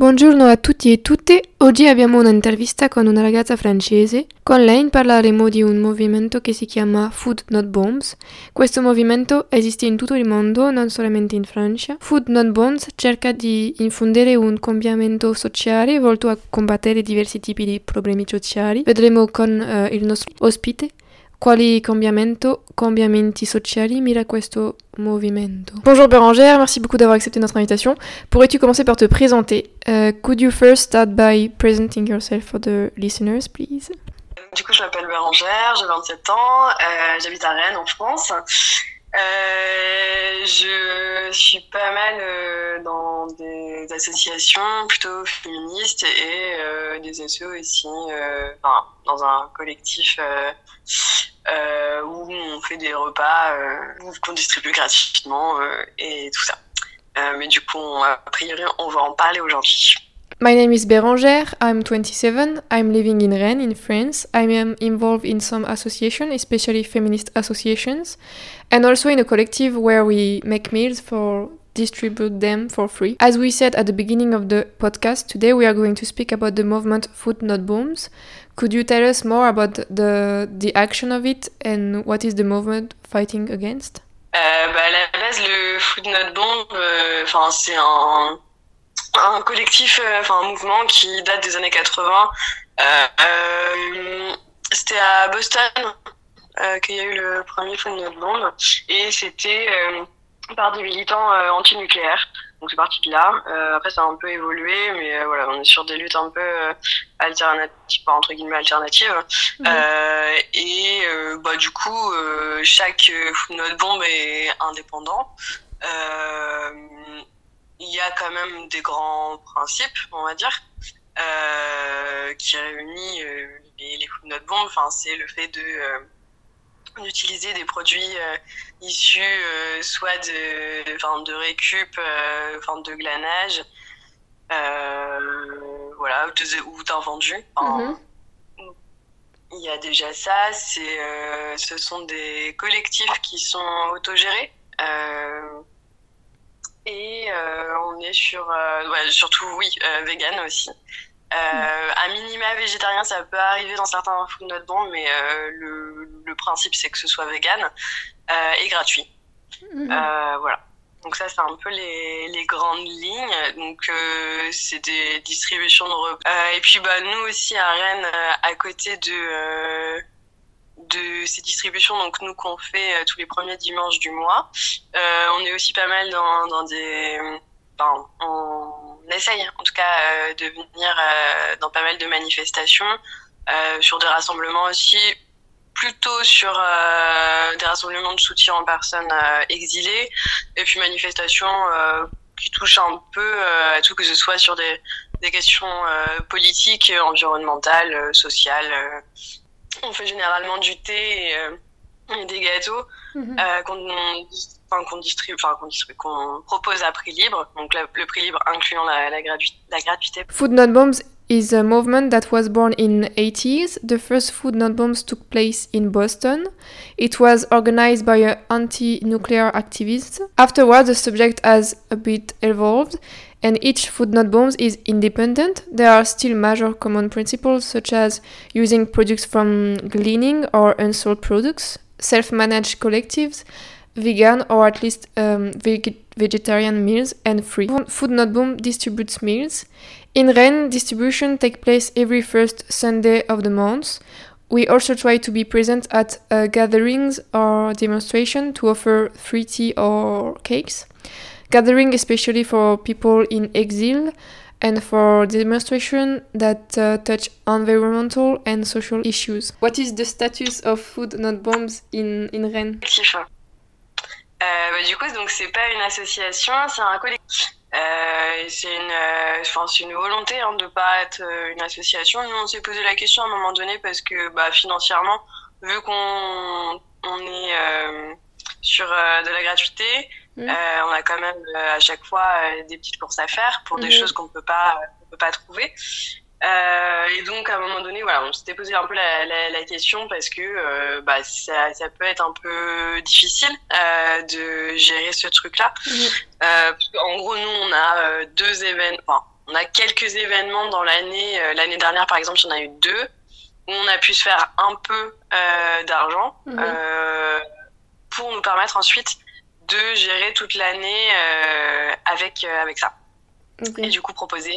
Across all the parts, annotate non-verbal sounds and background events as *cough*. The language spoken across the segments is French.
buongiorno a tutti e tutte. Oggi abbiamo un'intervista con una ragazza francese. Con lei parleremo di un movimento che si chiama Food Not Bombs. Questo movimento esiste in tutto il mondo, non solamente in Francia. Food Not Bombs cerca di infondere un cambiamento sociale volto a combattere diversi tipi di problemi sociali. Vedremo con uh, il nostro ospite quali cambiamenti sociali mira questo movimento? Bonjour Bérangère, merci beaucoup d'avoir accepté notre invitation. Pourrais-tu commencer par te présenter? Uh, Could you first start by presenting yourself for the listeners, please? Du coup, je m'appelle Bérangère, j'ai 27 ans, euh, j'habite à Rennes en France. Euh, je suis pas mal euh, dans des associations plutôt féministes et euh, des assos aussi, euh, enfin, dans un collectif euh, où on fait des repas qu'on distribue gratuitement et tout ça. mais du coup, on, a priori, on va en parler aujourd'hui. My name is Bérangère. I'm 27. I'm living in Rennes, in France. I am involved in some associations, especially feminist associations, and also in a collective where we make meals for distribute them for free. As we said at the beginning of the podcast, today we are going to speak about the movement Food Not Bombs. Could you tell us more about the the action of it and what is the movement fighting against? Euh, bah, à la base, le Food Not Bomb, euh, c'est un un collectif, euh, enfin un mouvement qui date des années 80. Euh, euh, c'était à Boston qu'il y a eu le premier de bombe et c'était par des militants anti-nucléaires. Donc c'est parti de là. après ça a un peu évolué, mais voilà, on est sur des luttes un peu alternatives, entre guillemets alternatives. Mhm. et bah du coup, chaque note bombe est indépendant il y a quand même des grands principes, on va dire, euh, qui réunissent euh, les, les coups de notre bombe. Enfin, c'est le fait de euh, d'utiliser des produits euh, issus soit de, enfin, de récup, enfin, de glanage, voilà, ou d'un vendu. Mm-hmm. Il y a déjà ça. C'est, ce sont des collectifs qui sont autogérés. Et euh, on est sur, euh, ouais, surtout, oui, euh, vegan aussi. Euh, à minima végétarien, ça peut arriver dans certains food not bon, mais euh, le, le, principe c'est que ce soit vegan euh, et gratuit. Mhm. voilà. Donc ça, c'est un peu les, les grandes lignes. Donc c'est des distributions de repas. et puis bah nous aussi à Rennes, à côté de de ces distributions, donc nous qu'on fait euh, tous les premiers dimanches du mois. Euh, on est aussi pas mal dans, dans des, enfin, on essaye en tout cas euh, de venir euh, dans pas mal de manifestations, euh, sur des rassemblements aussi, plutôt sur des rassemblements de soutien en personnes exilées, et puis manifestations qui touchent un peu à tout, que ce soit sur des, des questions politiques, environnementales, sociales on fait généralement du thé et, euh, des gâteaux mhm. euh, qu'on distribue, enfin qu'on distribue, qu'on propose à prix libre. Donc le prix libre incluant la, la, gratu la gratuité. Food Not Bombs is a movement that was born in 80s. The first Food Not Bombs took place in Boston. It was organized by an anti-nuclear activist. Afterwards, the subject has a bit evolved and each food not bombs is independent, there are still major common principles such as using products from gleaning or unsold products, self-managed collectives, vegan or at least um, veg vegetarian meals, and free. Food Not Boom distributes meals. In Rennes, distribution takes place every first Sunday of the month. We also try to be present at uh, gatherings or demonstrations to offer free tea or cakes gathering especially for people in exile and for demonstration that uh, touch environmental and social issues. What is the status of Food Not Bombs in, in Rennes? Euh, bah, du coup, donc c'est pas une association, c'est un collectif. Euh, c'est une, euh, une volonté hein, de pas être euh, une association. Nous, on s'est posé la question à un moment donné parce que bah, financièrement, vu qu'on on est sur de la gratuité, Mm. Euh, on a quand même euh, à chaque fois euh, des petites courses à faire pour des mm. choses qu'on peut pas, peut pas trouver. Euh, et donc à un moment donné, voilà, on s'était posé un peu la, la, la question parce que euh, bah, ça, ça, peut être un peu difficile euh, de gérer ce truc-là. Mm. en gros, nous, on a deux événements. Enfin, on a quelques événements dans l'année. l'année dernière, par exemple, il y en a eu deux où on a pu se faire un peu d'argent mhm. pour nous permettre ensuite de gérer toute l'année avec avec ça. Et du coup proposer.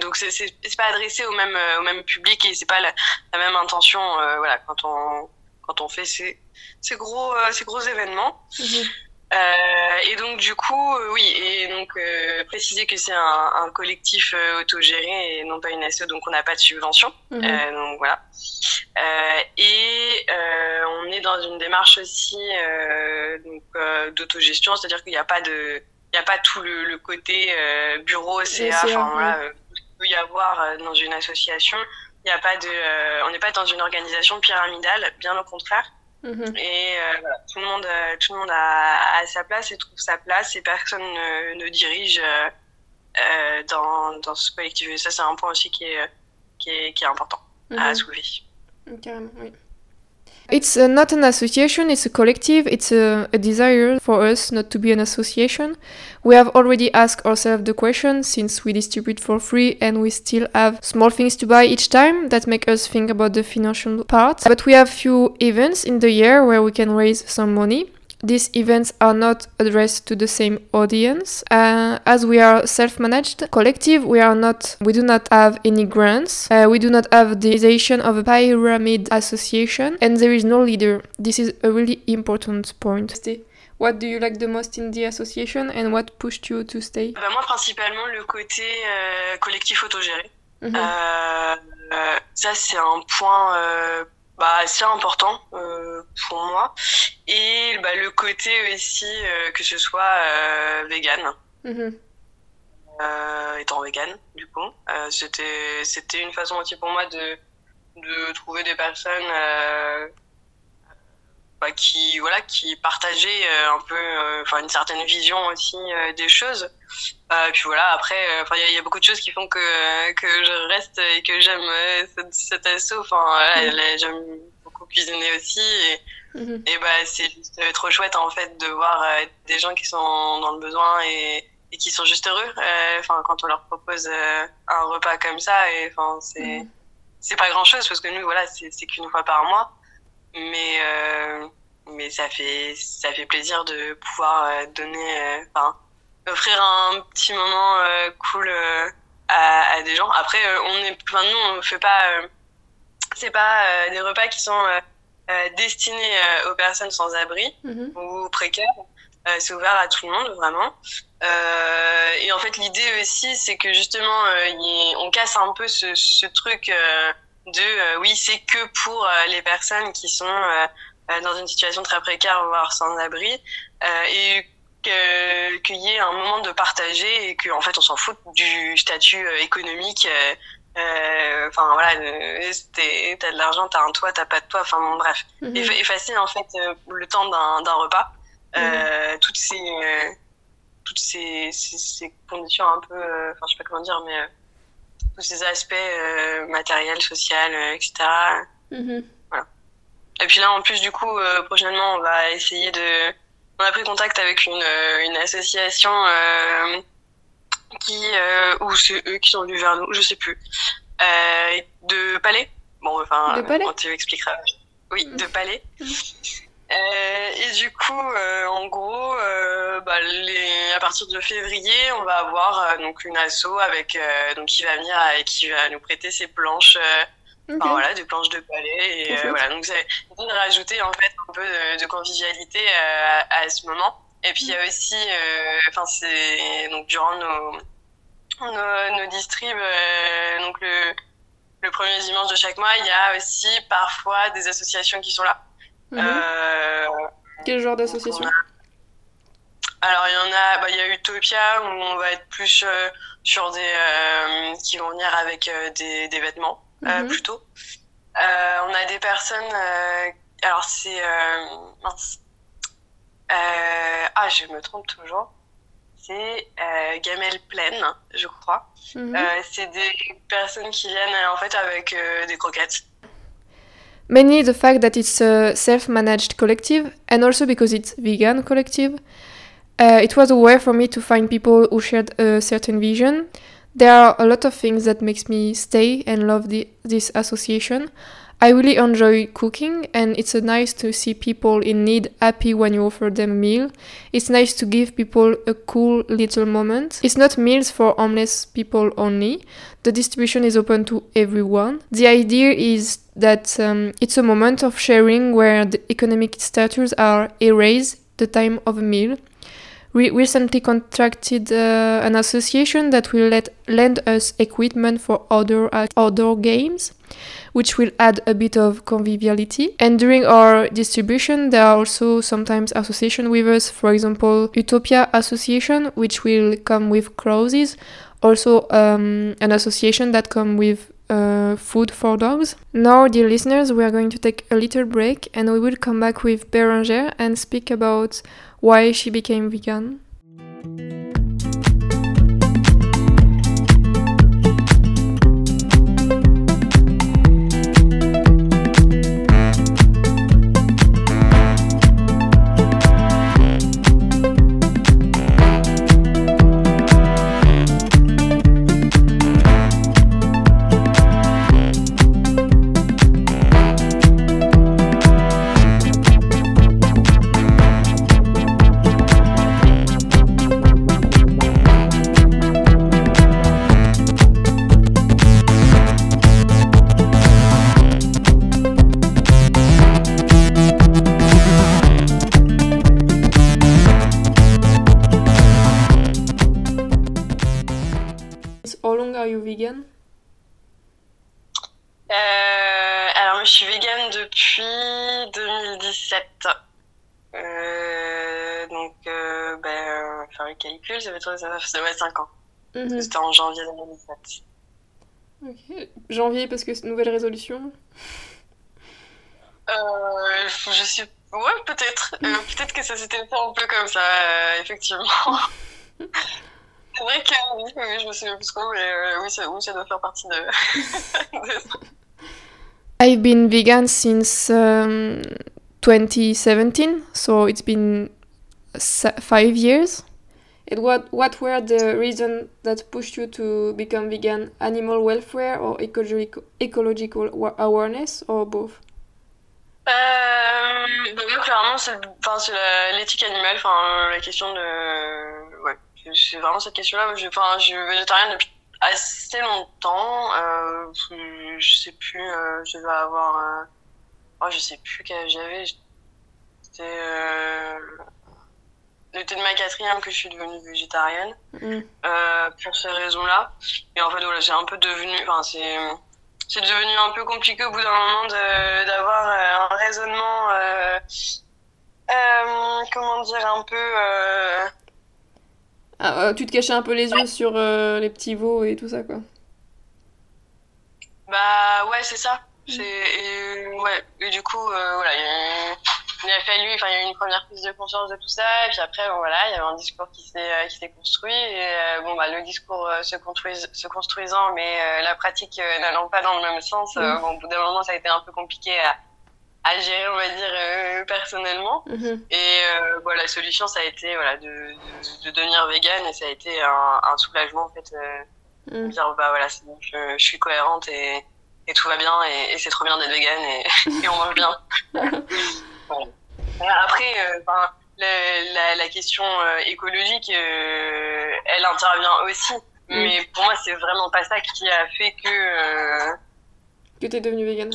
donc c'est pas adressé au même au même public et c'est pas la, même intention. voilà quand on quand on fait ces ces gros ces gros événements. Mhm. Euh, et donc du coup, euh, oui, et donc euh, préciser que c'est un, un, collectif euh, autogéré et non pas une asso, donc on n'a pas de subvention. Mhm. donc voilà. et on est dans une démarche aussi d'autogestion, c'est-à-dire qu'il n'y a pas de, il n'y a pas tout le, le côté bureau, CA, enfin voilà, peut y avoir dans une association. Il n'y a pas de, on n'est pas dans une organisation pyramidale, bien au contraire. Mhm. Et euh, tout le monde, euh, tout le monde a, a, sa place et trouve sa place et personne ne, ne dirige euh, dans, dans ce collectif. Et ça, c'est un point aussi qui est, qui est, qui est important à mhm. soulever. Carrément, oui. It's uh, not an association, it's a collective, it's a, a, desire for us not to be an association. We have already asked ourselves the question since we distribute for free and we still have small things to buy each time that make us think about the financial part. But we have few events in the year where we can raise some money these events are not addressed to the same audience. Uh, as we are self-managed collective, we are not, we do not have any grants. Uh, we do not have the organization of a pyramid association, and there is no leader. This is a really important point. What do you like the most in the association, and what pushed you to stay? Bah moi, principalement le côté euh, collectif autogéré. Mm -hmm. euh, euh, ça, c'est un point euh, bah, assez important euh, pour moi. Et bah, le côté aussi euh, que ce soit euh, vegan. Euh, étant vegan, du coup. Euh, c'était, c'était une façon aussi pour moi de, de trouver des personnes bah, qui, voilà, qui partageaient un peu, enfin, une certaine vision aussi des choses. Euh, puis voilà, après, enfin, il y, y, a beaucoup de choses qui font que que je reste et que j'aime cette, cette asso. Enfin, j'aime beaucoup cuisiner aussi et Mhm. Et bah, c'est euh, trop chouette en fait de voir euh, des gens qui sont dans le besoin et, et qui sont juste heureux. Euh, enfin, quand on leur propose un repas comme ça, et enfin, c'est mhm. c'est pas grand chose parce que nous, voilà, c'est qu'une fois par mois, mais mais ça fait ça fait plaisir de pouvoir donner, enfin, offrir un petit moment cool à, à, des gens. Après, on est, enfin, nous, on fait pas, c'est pas des repas qui sont euh, destiné euh, aux personnes sans abri mhm. ou précaires. Euh, c'est ouvert à tout le monde, vraiment. et en fait, l'idée aussi, c'est que justement, on casse un peu ce, ce truc de oui, c'est que pour les personnes qui sont dans une situation très précaire, voire sans abri, et qu'il y ait un moment de partager et qu'en en fait, on s'en fout du statut économique euh, enfin voilà, euh, t'as de l'argent, t'as un toit, t'as pas de toit, enfin bon, bref. Mm Effacer en fait euh, le temps d'un repas, mhm. toutes ces toutes ces, ces, conditions un peu, enfin je sais pas comment dire, mais tous ces aspects matériels, sociaux, etc. Mhm. Voilà. Et puis là en plus du coup prochainement on va essayer de, on a pris contact avec une une association qui euh, ou c'est eux qui sont venus vers nous, je sais plus, euh, de Palais. Bon, enfin, tu m'expliqueras. Oui, de Palais. Euh, et du coup, euh, en gros, euh, bah, les, à partir de février, on va avoir donc une asso avec donc qui va venir et qui va nous prêter ses planches, enfin, voilà, des planches de palais et voilà. Donc, c'est de rajouter en fait un peu de, de convivialité à, à, ce moment. Et puis il y a aussi, enfin c'est donc durant nos nos, nos distribs, euh, donc le, le premier dimanche de chaque mois, il y a aussi parfois des associations qui sont là. Mhm. Euh, Quel genre d'association Alors il y en a, bah, il y a Utopia où on va être plus euh, sur des euh, qui vont venir avec euh, des, des vêtements mhm. plutôt. on a des personnes, alors c'est mince. ah je me trompe toujours c'est gamelle pleine, je crois. Mm -hmm. euh, c'est des personnes qui viennent en fait avec des croquettes. Mainly the fact that it's a self-managed collective and also because it's vegan collective. Uh, it was a way for me to find people who shared a certain vision. There are a lot of things that makes me stay and love the, this association. I really enjoy cooking and it's nice to see people in need happy when you offer them a meal. It's nice to give people a cool little moment. It's not meals for homeless people only. The distribution is open to everyone. The idea is that um, it's a moment of sharing where the economic status are erased the time of a meal we recently contracted uh, an association that will let lend us equipment for outdoor outdoor games, which will add a bit of conviviality. And during our distribution, there are also sometimes association with us. For example, Utopia Association, which will come with cruises. Also, um, an association that come with uh, food for dogs. Now, dear listeners, we are going to take a little break and we will come back with Beranger and speak about why she became vegan. Ça fait, ça, ça fait 5 ans. Mhm. C'était en janvier 2017. Ok. Janvier parce que c'est nouvelle résolution euh, Je sais. Ouais, peut-être. Euh, *laughs* peut-être que ça s'était fait un peu comme ça, euh, effectivement. *laughs* c'est vrai que oui, oui, je me souviens plus trop, mais euh, oui, ça, oui, ça doit faire partie de, *laughs* de ça. I've been vegan since um, 2017, so it's been five years. And what what were the reasons that pushed you to become vegan? Animal welfare or ecological ecological awareness or both? Euh, bah moi, clairement, c'est l'éthique animale, enfin, la question de. Ouais, c'est vraiment cette question-là. Enfin, je suis végétarienne depuis assez longtemps. Euh, je sais plus, euh, je vais avoir. Euh, oh, je sais plus quel j'avais. C'était. C'était de ma quatrième que je suis devenue végétarienne mm. euh, pour ces raisons-là. Et en fait, voilà, c'est un peu devenu, enfin, c'est, c'est devenu un peu compliqué au bout d'un moment d'avoir euh, un raisonnement, euh, euh, comment dire, un peu. Ah, tu te cachais un peu les yeux sur les petits veaux et tout ça, quoi. Bah ouais, c'est ça. C'est, et, ouais, et du coup, voilà, y a il a fallu, enfin, il y a eu une première prise de conscience de tout ça, et puis après, bon, voilà, il y avait un discours qui s'est, euh, qui s'est construit, et euh, bon, bah, le discours euh, se, construis, se construisant, mais la pratique n'allant pas dans le même sens, mmh. bon, au bout d'un moment, ça a été un peu compliqué à, à gérer, on va dire, personnellement. Mmh. Et voilà, la solution, ça a été, voilà, de, de, de, devenir vegan, et ça a été un, un soulagement, en fait, mmh. dire, bah, voilà, je, je suis cohérente et, et tout va bien, et, et c'est trop bien d'être vegan, et, *laughs* et on mange bien. *laughs* Après, euh, la, la, question euh, écologique, euh, elle intervient aussi. Mm. Mais pour moi, c'est vraiment pas ça qui a fait que. que t'es devenue végane.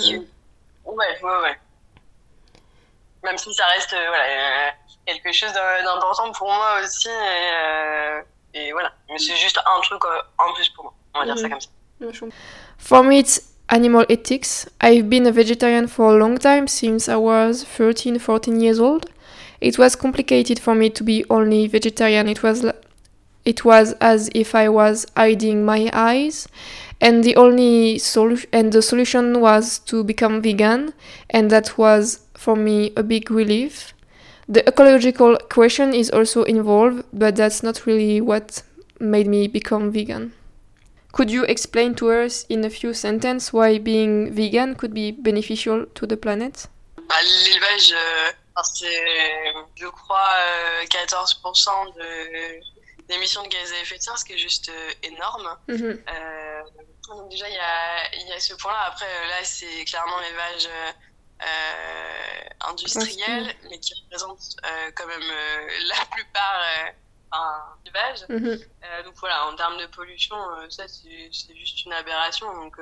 Ouais, ouais, ouais. Même si ça reste voilà, quelque chose d'important pour moi aussi. Et, et voilà. Mais c'est juste un truc en plus pour moi. On va dire ça mm. comme ça. For me, it's animal ethics. I've been a vegetarian for a long time, since I was 13, 14 years old. It was complicated for me to be only vegetarian. It was it was as if I was hiding my eyes, and the only solution and the solution was to become vegan, and that was for me a big relief. The ecological question is also involved, but that's not really what made me become vegan. Could you explain to us in a few sentences why being vegan could be beneficial to the planet? Bah, L'élevage, euh, c'est, je crois, euh, 14% de, d'émissions de gaz à effet de serre, ce qui est juste énorme. Mhm. donc déjà, il y a, y a, ce point-là. Après, là, c'est clairement l'élevage industriel, mais qui représente quand même la plupart un élevage. Mhm. donc voilà, en termes de pollution, ça, c'est juste une aberration. Donc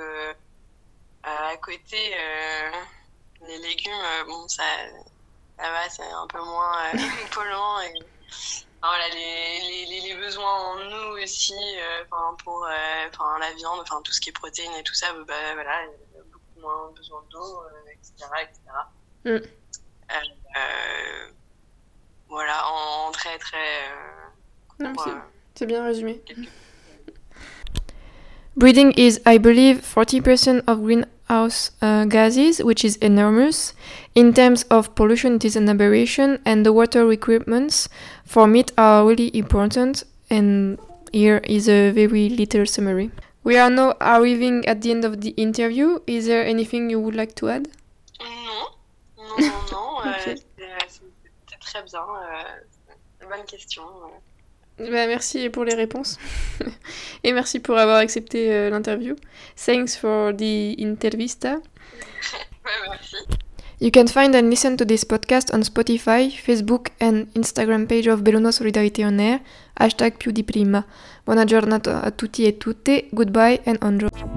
à côté, les légumes, bon, ça là-bas, c'est un peu moins euh, *laughs* polluant. Et, voilà, les, les, les, besoins en nous aussi, euh, pour euh, la viande, enfin tout ce qui est protéines et tout ça, bah, voilà, il y a beaucoup moins besoin d'eau, etc. etc. Mm. voilà, en, très très. C'est bien résumé. *laughs* Breeding is, I believe, 40% of greenhouse uh, gases, which is enormous. In terms of pollution, it is an aberration, and the water requirements for meat are really important. And here is a very little summary. We are now arriving at the end of the interview. Is there anything you would like to add? Non, non, non, non. *laughs* okay. euh, C'était très bien. Euh, bonne question. Euh. Bah, merci pour les réponses. *laughs* Et merci pour avoir accepté euh, l'interview. Thanks for the intervista. *laughs* merci. You can find and listen to this podcast on Spotify, Facebook and Instagram page of Belluno Solidarity on Air, hashtag più di prima. Buona giornata a tutti e tutte, goodbye and enjoy.